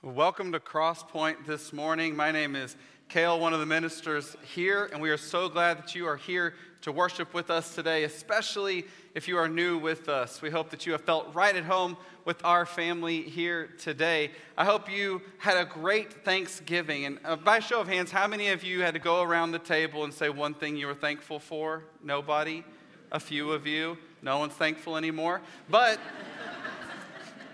Welcome to Crosspoint this morning. My name is Kale, one of the ministers here, and we are so glad that you are here to worship with us today, especially if you are new with us. We hope that you have felt right at home with our family here today. I hope you had a great Thanksgiving. And uh, by show of hands, how many of you had to go around the table and say one thing you were thankful for? Nobody? A few of you. No one's thankful anymore. But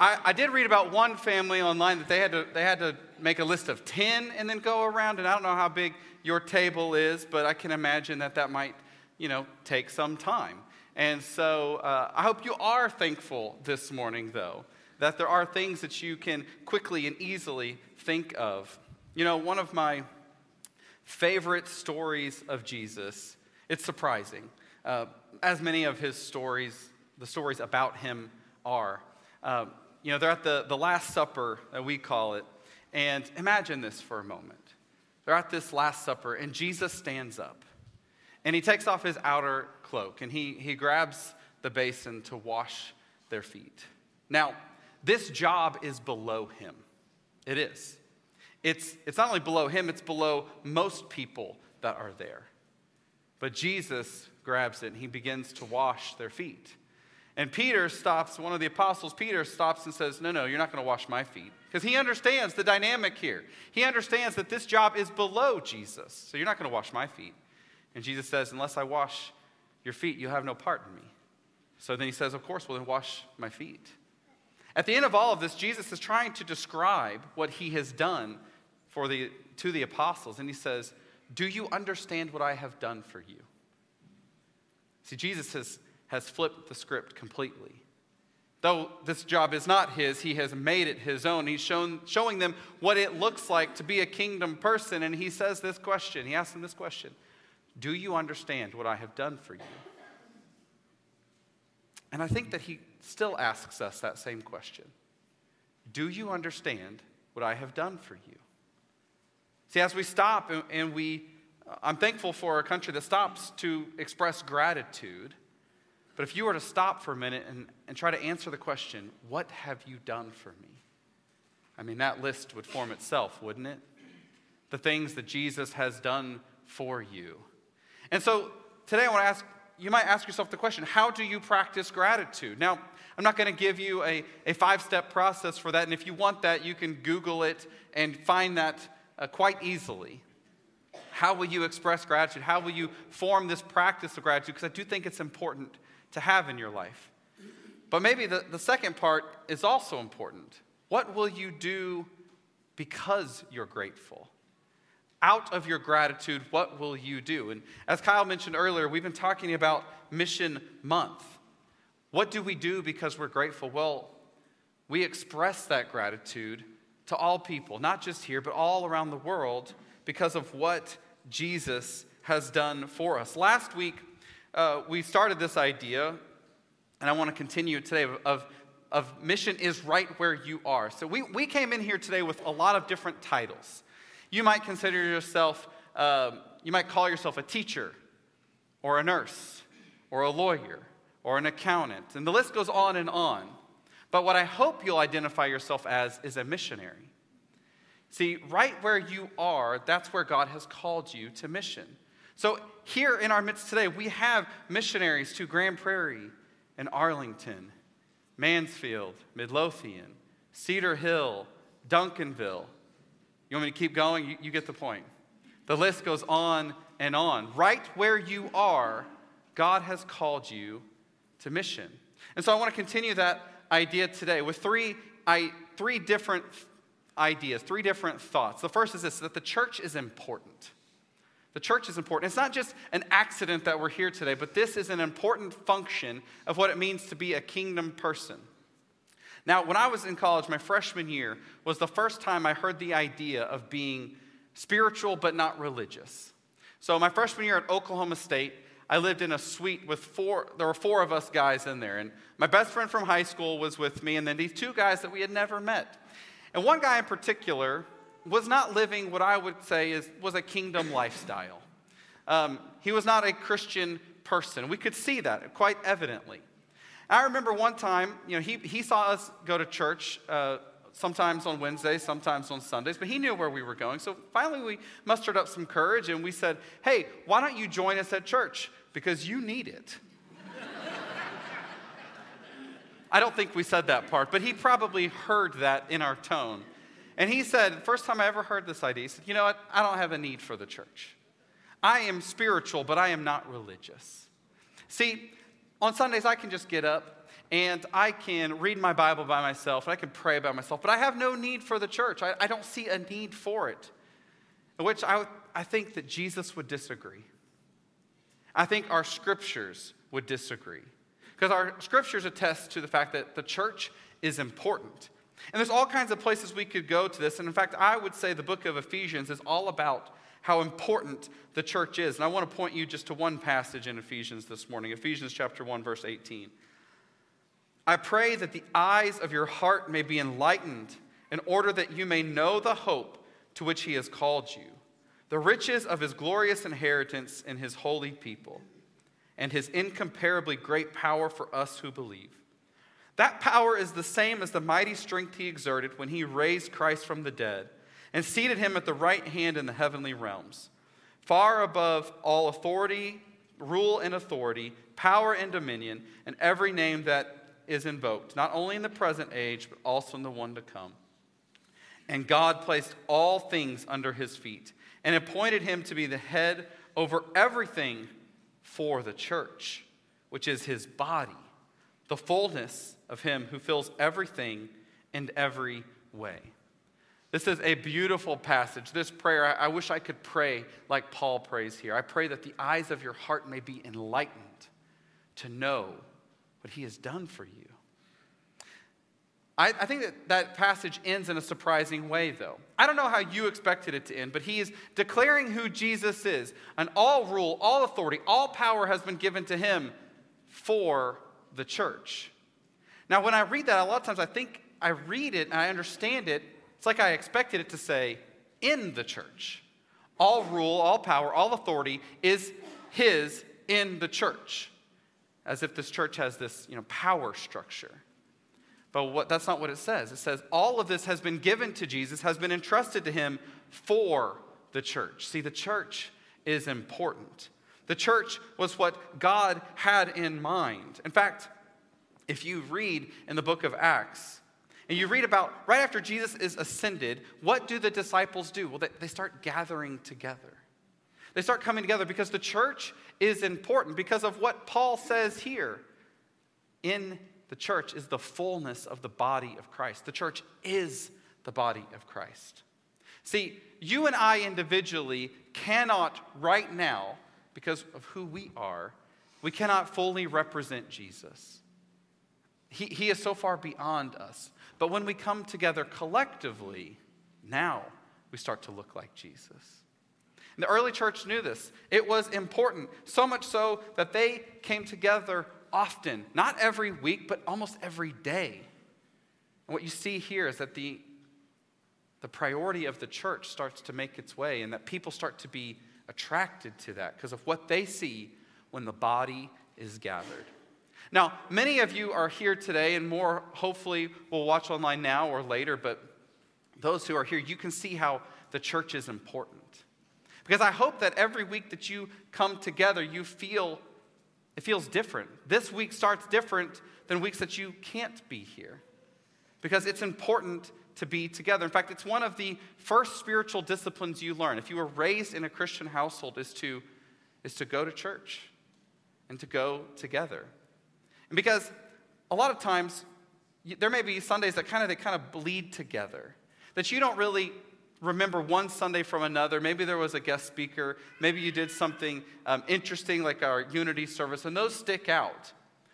I, I, did read about one family online that they had, to, they had to make a list of 10 and then go around. And I don't know how big your table is, but I can imagine that that might, you know, take some time. And so uh, I hope you are thankful this morning, though, that there are things that you can quickly and easily think of. You know, one of my favorite stories of Jesus, it's surprising, uh, as many of his stories, the stories about him are. Uh, you know, they're at the, the Last Supper, that we call it. And imagine this for a moment. They're at this Last Supper, and Jesus stands up. And he takes off his outer cloak, and he, he grabs the basin to wash their feet. Now, this job is below him. It is. It's, it's not only below him, it's below most people that are there. But Jesus grabs it and he begins to wash their feet. And Peter stops, one of the apostles, Peter stops and says, No, no, you're not going to wash my feet. Because he understands the dynamic here. He understands that this job is below Jesus. So you're not going to wash my feet. And Jesus says, Unless I wash your feet, you have no part in me. So then he says, Of course, well, then wash my feet. At the end of all of this, Jesus is trying to describe what he has done for the, to the apostles. And he says, Do you understand what I have done for you? See, Jesus has has flipped the script completely. Though this job is not his, he has made it his own. He's shown, showing them what it looks like to be a kingdom person. And he says this question He asks them this question Do you understand what I have done for you? And I think that he still asks us that same question Do you understand what I have done for you? See, as we stop and, and we, I'm thankful for a country that stops to express gratitude but if you were to stop for a minute and, and try to answer the question, What have you done for me? I mean, that list would form itself, wouldn't it? The things that Jesus has done for you. And so today I want to ask you might ask yourself the question how do you practice gratitude? Now, I'm not going to give you a, a five step process for that. And if you want that, you can Google it and find that uh, quite easily. How will you express gratitude? How will you form this practice of gratitude? Because I do think it's important to have in your life. But maybe the, the second part is also important. What will you do because you're grateful? Out of your gratitude, what will you do? And as Kyle mentioned earlier, we've been talking about Mission Month. What do we do because we're grateful? Well, we express that gratitude to all people, not just here, but all around the world because of what Jesus has done for us. Last week, uh, we started this idea, and I want to continue today, of, of mission is right where you are. So we, we came in here today with a lot of different titles. You might consider yourself, um, you might call yourself a teacher, or a nurse, or a lawyer, or an accountant, and the list goes on and on. But what I hope you'll identify yourself as is a missionary. See, right where you are, that's where God has called you to mission. So, here in our midst today, we have missionaries to Grand Prairie and Arlington, Mansfield, Midlothian, Cedar Hill, Duncanville. You want me to keep going? You, you get the point. The list goes on and on. Right where you are, God has called you to mission. And so I want to continue that idea today with three, I, three different ideas, three different thoughts. The first is this that the church is important. The church is important. It's not just an accident that we're here today, but this is an important function of what it means to be a kingdom person. Now, when I was in college, my freshman year was the first time I heard the idea of being spiritual but not religious. So, my freshman year at Oklahoma State, I lived in a suite with four, there were four of us guys in there. And my best friend from high school was with me, and then these two guys that we had never met. And one guy in particular was not living what I would say is, was a kingdom lifestyle. Um, he was not a Christian person. We could see that quite evidently. I remember one time, you know, he, he saw us go to church uh, sometimes on Wednesdays, sometimes on Sundays, but he knew where we were going. So finally, we mustered up some courage and we said, Hey, why don't you join us at church? Because you need it. I don't think we said that part, but he probably heard that in our tone. And he said, First time I ever heard this idea, he said, You know what? I don't have a need for the church. I am spiritual, but I am not religious. See, on Sundays, I can just get up and I can read my Bible by myself and I can pray by myself, but I have no need for the church. I, I don't see a need for it. Which I, I think that Jesus would disagree. I think our scriptures would disagree. Because our scriptures attest to the fact that the church is important. And there's all kinds of places we could go to this. And in fact, I would say the book of Ephesians is all about how important the church is. And I want to point you just to one passage in Ephesians this morning Ephesians chapter 1, verse 18. I pray that the eyes of your heart may be enlightened in order that you may know the hope to which he has called you, the riches of his glorious inheritance in his holy people, and his incomparably great power for us who believe. That power is the same as the mighty strength he exerted when he raised Christ from the dead and seated him at the right hand in the heavenly realms, far above all authority, rule and authority, power and dominion, and every name that is invoked, not only in the present age, but also in the one to come. And God placed all things under his feet and appointed him to be the head over everything for the church, which is his body, the fullness of him who fills everything in every way. This is a beautiful passage. This prayer, I wish I could pray like Paul prays here. I pray that the eyes of your heart may be enlightened to know what he has done for you. I, I, think that that passage ends in a surprising way, though. I don't know how you expected it to end, but he is declaring who Jesus is. And all rule, all authority, all power has been given to him for the church. Now, when I read that, a lot of times I think I read it and I understand it. It's like I expected it to say, in the church. All rule, all power, all authority is his in the church as if this church has this you know, power structure. But what, that's not what it says. It says all of this has been given to Jesus, has been entrusted to him for the church. See, the church is important. The church was what God had in mind. In fact, if you read in the book of Acts, and you read about right after Jesus is ascended, what do the disciples do? Well, they, start gathering together. They start coming together because the church is important because of what Paul says here. In the church is the fullness of the body of Christ. The church is the body of Christ. See, you and I individually cannot right now, because of who we are, we cannot fully represent Jesus. He, he is so far beyond us. But when we come together collectively, now we start to look like Jesus. And the early church knew this. It was important, so much so that they came together often, not every week, but almost every day. And what you see here is that the, the priority of the church starts to make its way, and that people start to be attracted to that because of what they see when the body is gathered. Now, many of you are here today, and more hopefully will watch online now or later, but those who are here, you can see how the church is important. Because I hope that every week that you come together, you feel it feels different. This week starts different than weeks that you can't be here. Because it's important to be together. In fact, it's one of the first spiritual disciplines you learn. If you were raised in a Christian household, is to, is to go to church and to go together. And because a lot of times there may be Sundays that kind of they kind of bleed together. That you don't really remember one Sunday from another. Maybe there was a guest speaker. Maybe you did something um, interesting like our unity service, and those stick out.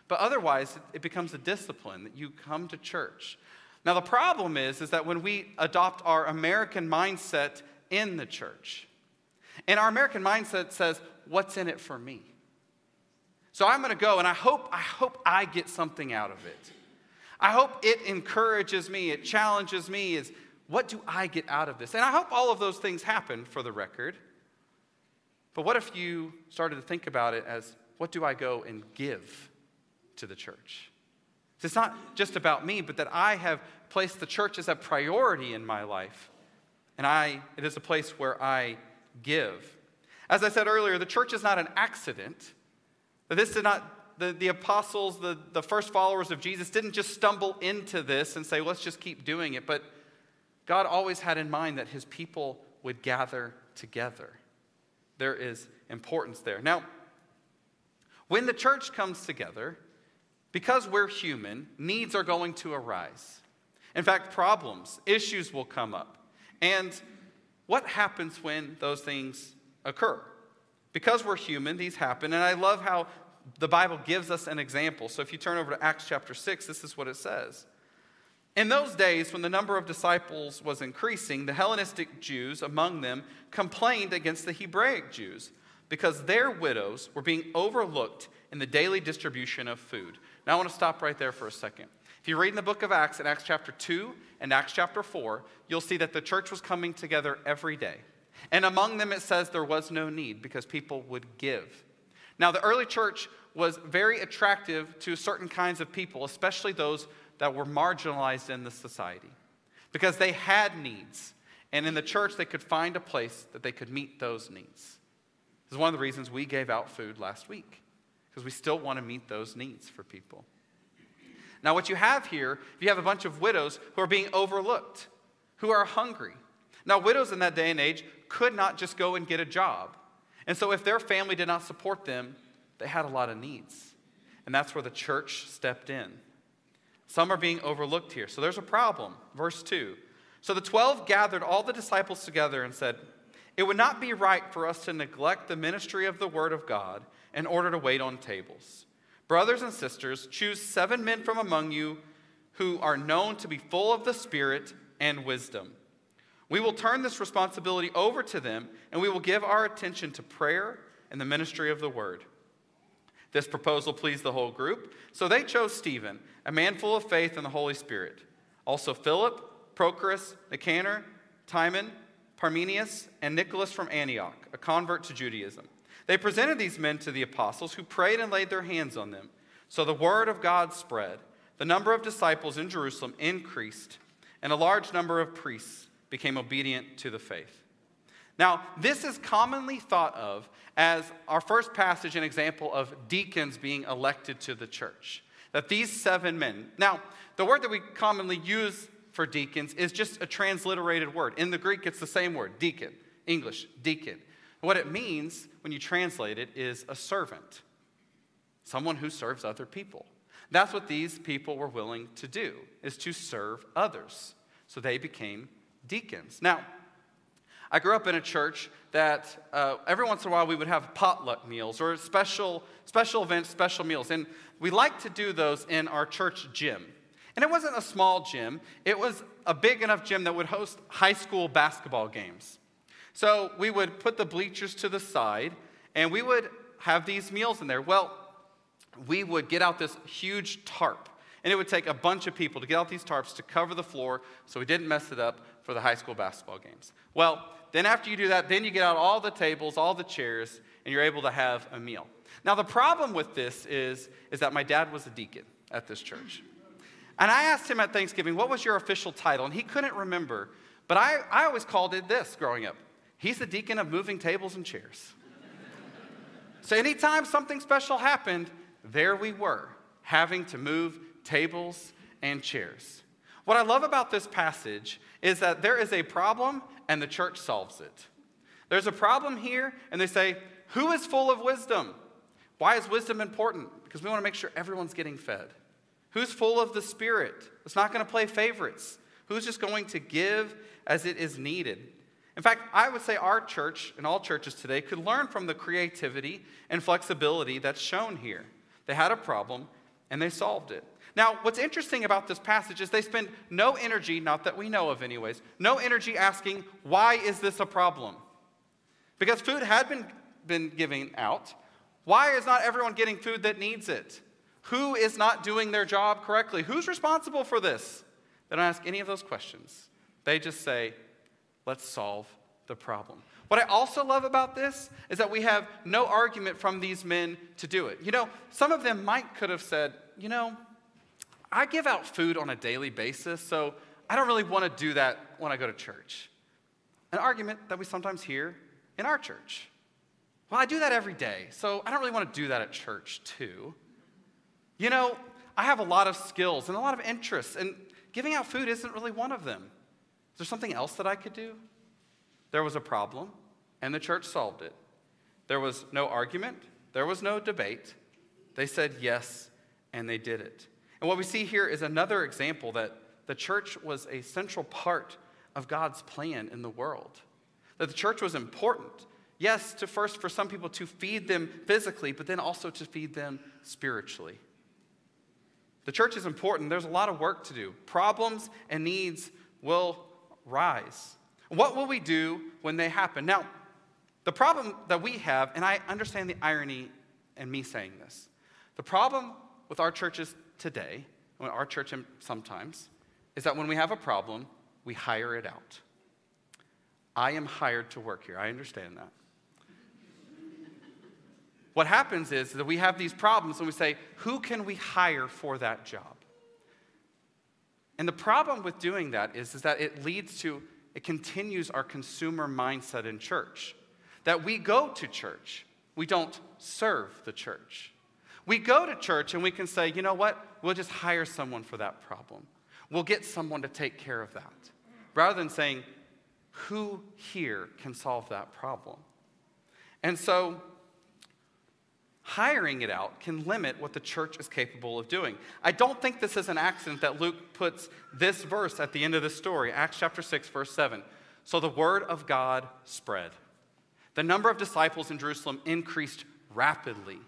But otherwise, it becomes a discipline that you come to church. Now, the problem is, is that when we adopt our American mindset in the church, and our American mindset says, what's in it for me? So I'm going to go, and I hope, I hope I get something out of it. I hope it encourages me, it challenges me, is what do I get out of this? And I hope all of those things happen for the record. But what if you started to think about it as what do I go and give to the church? So It's not just about me, but that I have placed the church as a priority in my life. And I, it is a place where I give. As I said earlier, the church is not an accident. This did not, the, the apostles, the, the first followers of Jesus didn't just stumble into this and say, let's just keep doing it. But God always had in mind that his people would gather together. There is importance there. Now, when the church comes together, because we're human, needs are going to arise. In fact, problems, issues will come up. And what happens when those things occur? Because we're human, these happen. And I love how the Bible gives us an example. So if you turn over to Acts chapter 6, this is what it says. In those days, when the number of disciples was increasing, the Hellenistic Jews among them complained against the Hebraic Jews because their widows were being overlooked in the daily distribution of food. Now, I want to stop right there for a second. If you read in the book of Acts, in Acts chapter 2 and Acts chapter 4, you'll see that the church was coming together every day. And among them, it says there was no need because people would give. Now, the early church was very attractive to certain kinds of people, especially those that were marginalized in the society, because they had needs. And in the church, they could find a place that they could meet those needs. This is one of the reasons we gave out food last week, because we still want to meet those needs for people. Now, what you have here, you have a bunch of widows who are being overlooked, who are hungry. Now, widows in that day and age could not just go and get a job. And so, if their family did not support them, they had a lot of needs. And that's where the church stepped in. Some are being overlooked here. So, there's a problem. Verse 2. So the 12 gathered all the disciples together and said, It would not be right for us to neglect the ministry of the word of God in order to wait on tables. Brothers and sisters, choose seven men from among you who are known to be full of the Spirit and wisdom. We will turn this responsibility over to them, and we will give our attention to prayer and the ministry of the word. This proposal pleased the whole group, so they chose Stephen, a man full of faith and the Holy Spirit. Also Philip, Prochorus, Nicanor, Timon, Parmenas, and Nicholas from Antioch, a convert to Judaism. They presented these men to the apostles, who prayed and laid their hands on them. So the word of God spread. The number of disciples in Jerusalem increased, and a large number of priests became obedient to the faith. Now, this is commonly thought of as our first passage, an example of deacons being elected to the church. That these seven men, now, the word that we commonly use for deacons is just a transliterated word. In the Greek, it's the same word, deacon. English, deacon. What it means when you translate it is a servant, someone who serves other people. That's what these people were willing to do, is to serve others. So they became deacons. Now, I grew up in a church that uh, every once in a while we would have potluck meals or special, special events, special meals. And we like to do those in our church gym. And it wasn't a small gym, it was a big enough gym that would host high school basketball games. So we would put the bleachers to the side and we would have these meals in there. Well, we would get out this huge tarp and it would take a bunch of people to get out these tarps to cover the floor so we didn't mess it up for the high school basketball games. Well, then after you do that, then you get out all the tables, all the chairs, and you're able to have a meal. Now, the problem with this is, is that my dad was a deacon at this church. And I asked him at Thanksgiving, what was your official title? And he couldn't remember. But I, I always called it this growing up He's the deacon of moving tables and chairs. so anytime something special happened, there we were, having to move tables and chairs. What I love about this passage is that there is a problem and the church solves it. There's a problem here, and they say, Who is full of wisdom? Why is wisdom important? Because we want to make sure everyone's getting fed. Who's full of the Spirit? It's not going to play favorites. Who's just going to give as it is needed? In fact, I would say our church and all churches today could learn from the creativity and flexibility that's shown here. They had a problem and they solved it. Now, what's interesting about this passage is they spend no energy, not that we know of anyways, no energy asking, why is this a problem? Because food had been, been given out. Why is not everyone getting food that needs it? Who is not doing their job correctly? Who's responsible for this? They don't ask any of those questions. They just say, Let's solve the problem. What I also love about this is that we have no argument from these men to do it. You know, some of them might could have said, you know, I give out food on a daily basis, so I don't really want to do that when I go to church. An argument that we sometimes hear in our church. Well, I do that every day, so I don't really want to do that at church too. You know, I have a lot of skills and a lot of interests, and giving out food isn't really one of them. Is there something else that I could do? There was a problem, and the church solved it. There was no argument, there was no debate. They said yes, and they did it. And what we see here is another example that the church was a central part of God's plan in the world. That the church was important. Yes, to first for some people to feed them physically, but then also to feed them spiritually. The church is important. There's a lot of work to do. Problems and needs will rise. What will we do when they happen? Now, the problem that we have, and I understand the irony in me saying this, the problem with our churches today, our church sometimes, is that when we have a problem, we hire it out. I am hired to work here. I understand that. What happens is that we have these problems and we say, who can we hire for that job? And the problem with doing that is, is that it leads to, it continues our consumer mindset in church. That we go to church, we don't serve the church. We go to church and we can say, you know what? We'll just hire someone for that problem. We'll get someone to take care of that. Rather than saying, who here can solve that problem? And so, hiring it out can limit what the church is capable of doing. I don't think this is an accident that Luke puts this verse at the end of the story, Acts chapter 6, verse 7. So the word of God spread. The number of disciples in Jerusalem increased rapidly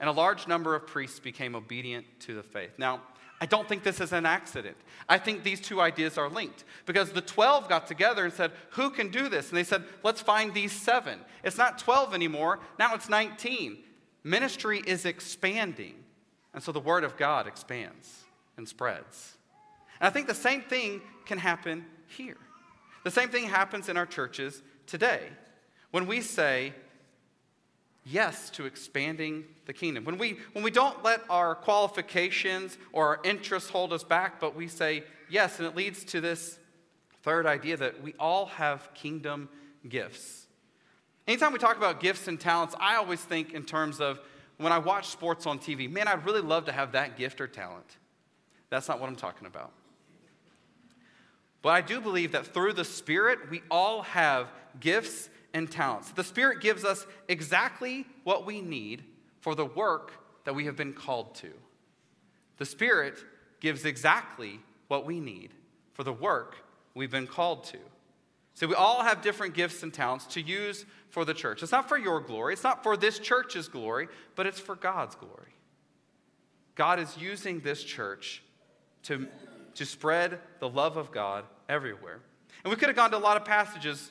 and a large number of priests became obedient to the faith. Now, I don't think this is an accident. I think these two ideas are linked because the 12 got together and said, Who can do this? And they said, Let's find these seven. It's not 12 anymore, now it's 19. Ministry is expanding, and so the word of God expands and spreads. And I think the same thing can happen here. The same thing happens in our churches today. When we say, yes to expanding the kingdom. When we, when we don't let our qualifications or our interests hold us back, but we say yes, and it leads to this third idea that we all have kingdom gifts. Anytime we talk about gifts and talents, I always think in terms of when I watch sports on TV, man, I'd really love to have that gift or talent. That's not what I'm talking about. But I do believe that through the Spirit, we all have gifts and talents. The Spirit gives us exactly what we need for the work that we have been called to. The Spirit gives exactly what we need for the work we've been called to. So we all have different gifts and talents to use for the church. It's not for your glory, it's not for this church's glory, but it's for God's glory. God is using this church to, to spread the love of God everywhere. And we could have gone to a lot of passages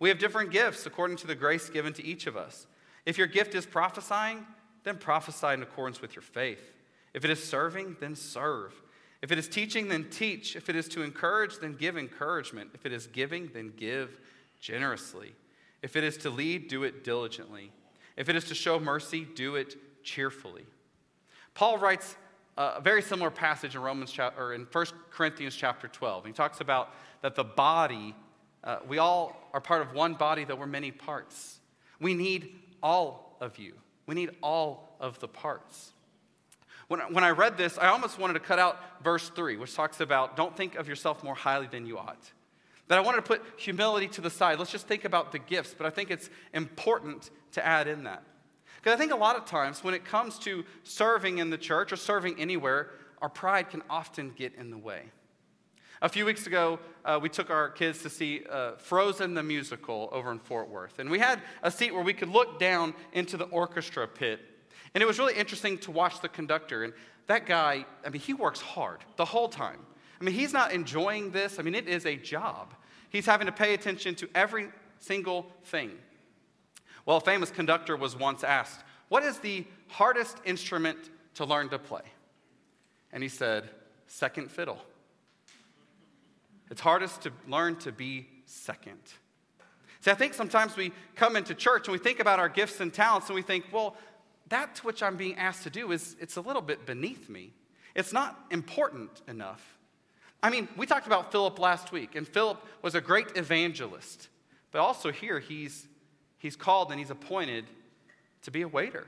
We have different gifts according to the grace given to each of us. If your gift is prophesying, then prophesy in accordance with your faith. If it is serving, then serve. If it is teaching, then teach. If it is to encourage, then give encouragement. If it is giving, then give generously. If it is to lead, do it diligently. If it is to show mercy, do it cheerfully. Paul writes a very similar passage in Romans or in 1 Corinthians chapter 12. He talks about that the body uh, we all are part of one body, though we're many parts. We need all of you. We need all of the parts. When, when I read this, I almost wanted to cut out verse 3, which talks about don't think of yourself more highly than you ought. That I wanted to put humility to the side. Let's just think about the gifts, but I think it's important to add in that. Because I think a lot of times when it comes to serving in the church or serving anywhere, our pride can often get in the way. A few weeks ago, uh, we took our kids to see uh, Frozen the musical over in Fort Worth. And we had a seat where we could look down into the orchestra pit. And it was really interesting to watch the conductor. And that guy, I mean, he works hard the whole time. I mean, he's not enjoying this. I mean, it is a job. He's having to pay attention to every single thing. Well, a famous conductor was once asked, What is the hardest instrument to learn to play? And he said, Second fiddle. It's hardest to learn to be second. See, I think sometimes we come into church and we think about our gifts and talents and we think, well, that which I'm being asked to do is it's a little bit beneath me. It's not important enough. I mean, we talked about Philip last week, and Philip was a great evangelist. But also here, he's, he's called and he's appointed to be a waiter,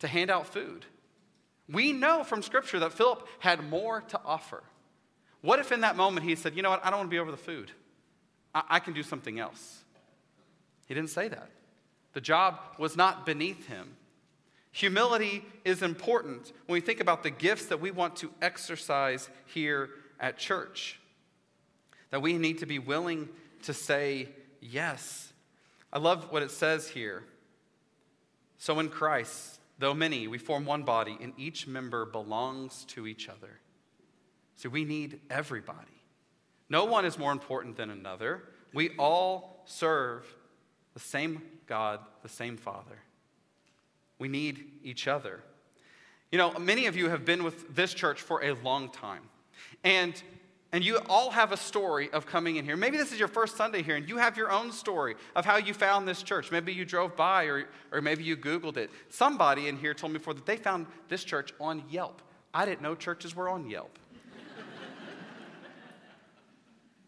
to hand out food. We know from Scripture that Philip had more to offer. What if in that moment he said, You know what? I don't want to be over the food. I, I can do something else. He didn't say that. The job was not beneath him. Humility is important when we think about the gifts that we want to exercise here at church. That we need to be willing to say yes. I love what it says here. So in Christ, though many, we form one body, and each member belongs to each other. So we need everybody. No one is more important than another. We all serve the same God, the same Father. We need each other. You know, many of you have been with this church for a long time. And and you all have a story of coming in here. Maybe this is your first Sunday here, and you have your own story of how you found this church. Maybe you drove by, or, or maybe you Googled it. Somebody in here told me before that they found this church on Yelp. I didn't know churches were on Yelp.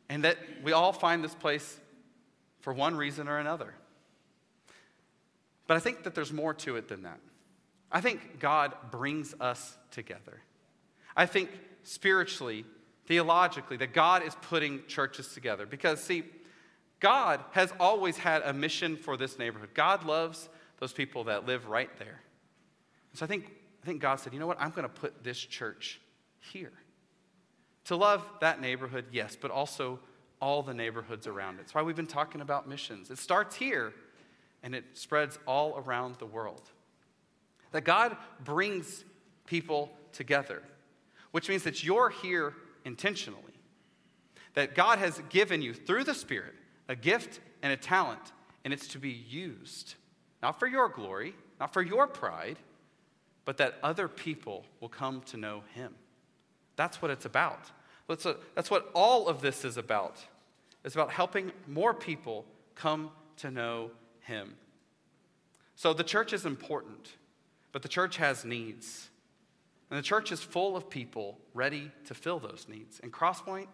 And that we all find this place for one reason or another. But I think that there's more to it than that. I think God brings us together. I think spiritually, theologically, that God is putting churches together. Because, see, God has always had a mission for this neighborhood. God loves those people that live right there. So I think, I think God said, you know what? I'm going to put this church here. To love that neighborhood, yes, but also all the neighborhoods around it. That's why we've been talking about missions. It starts here and it spreads all around the world. That God brings people together, which means that you're here intentionally. That God has given you, through the Spirit, a gift and a talent, and it's to be used, not for your glory, not for your pride, but that other people will come to know Him. That's what it's about. That's, a, uh, that's what all of this is about. It's about helping more people come to know Him. So the church is important, but the church has needs. And the church is full of people ready to fill those needs. And Crosspoint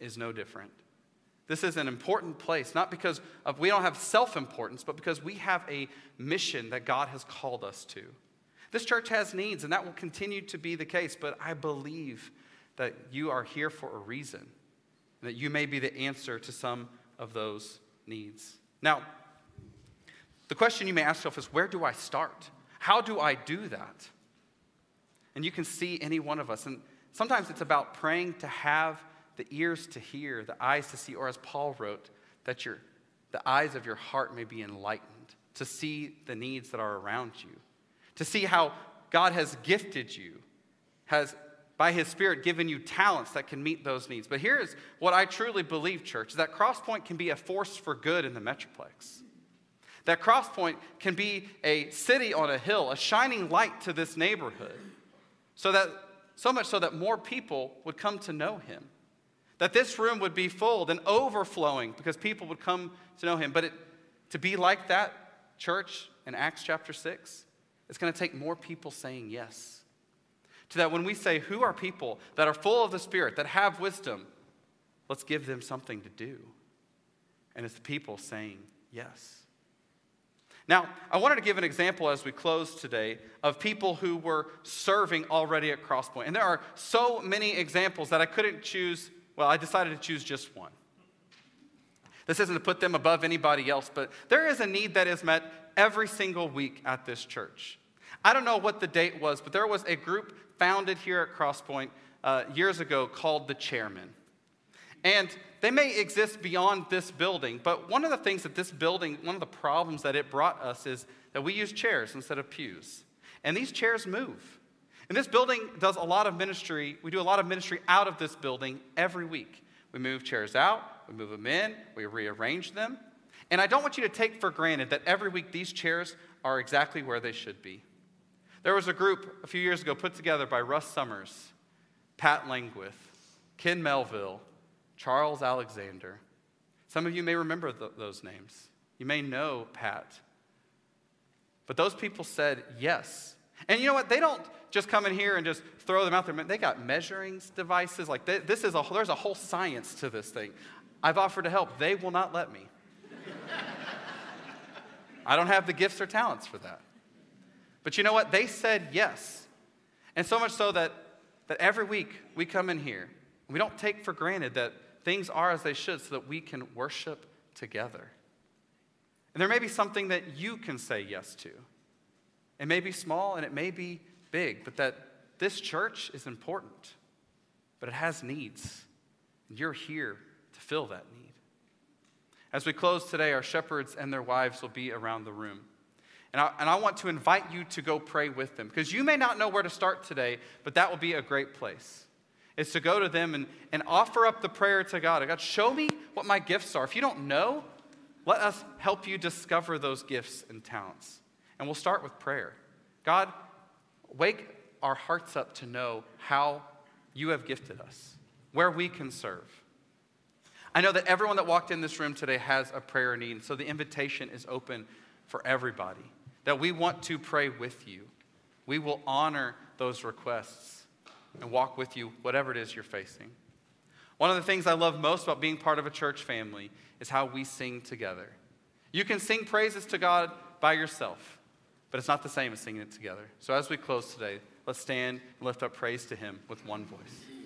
is no different. This is an important place, not because of, we don't have self importance, but because we have a mission that God has called us to. This church has needs, and that will continue to be the case, but I believe that you are here for a reason, and that you may be the answer to some of those needs. Now, the question you may ask yourself is where do I start? How do I do that? And you can see any one of us. And sometimes it's about praying to have the ears to hear, the eyes to see, or as Paul wrote, that your, the eyes of your heart may be enlightened, to see the needs that are around you, to see how God has gifted you, has by his spirit given you talents that can meet those needs. But here is what I truly believe, church, that Crosspoint can be a force for good in the Metroplex. That Crosspoint can be a city on a hill, a shining light to this neighborhood. So that so much so that more people would come to know him. That this room would be full and overflowing because people would come to know him. But it, to be like that church in Acts chapter 6, it's going to take more people saying yes. To that when we say, Who are people that are full of the Spirit, that have wisdom, let's give them something to do. And it's the people saying yes. Now, I wanted to give an example as we close today of people who were serving already at Crosspoint. And there are so many examples that I couldn't choose. Well, I decided to choose just one. This isn't to put them above anybody else, but there is a need that is met every single week at this church. I don't know what the date was, but there was a group founded here at Crosspoint uh, years ago called the Chairman. And they may exist beyond this building, but one of the things that this building, one of the problems that it brought us is that we use chairs instead of pews. And these chairs move. And this building does a lot of ministry. We do a lot of ministry out of this building every week. We move chairs out, we move them in, we rearrange them. And I don't want you to take for granted that every week these chairs are exactly where they should be. There was a group a few years ago put together by Russ Summers, Pat Langwith, Ken Melville, Charles Alexander. Some of you may remember th- those names. You may know Pat. But those people said yes. And you know what? They don't just come in here and just throw them out there. They got measuring devices. Like they, this is a there's a whole science to this thing. I've offered to help. They will not let me. I don't have the gifts or talents for that. But you know what? They said yes. And so much so that, that every week we come in here, we don't take for granted that things are as they should so that we can worship together. And there may be something that you can say yes to. It may be small and it may be big, but that this church is important, but it has needs. And you're here to fill that need. As we close today, our shepherds and their wives will be around the room. And I, and I want to invite you to go pray with them because you may not know where to start today, but that will be a great place. Is to go to them and, and offer up the prayer to God. God, show me what my gifts are. If you don't know, let us help you discover those gifts and talents. And we'll start with prayer. God, wake our hearts up to know how you have gifted us, where we can serve. I know that everyone that walked in this room today has a prayer need, so the invitation is open for everybody. That we want to pray with you. We will honor those requests and walk with you, whatever it is you're facing. One of the things I love most about being part of a church family is how we sing together. You can sing praises to God by yourself, but it's not the same as singing it together. So as we close today, let's stand and lift up praise to Him with one voice.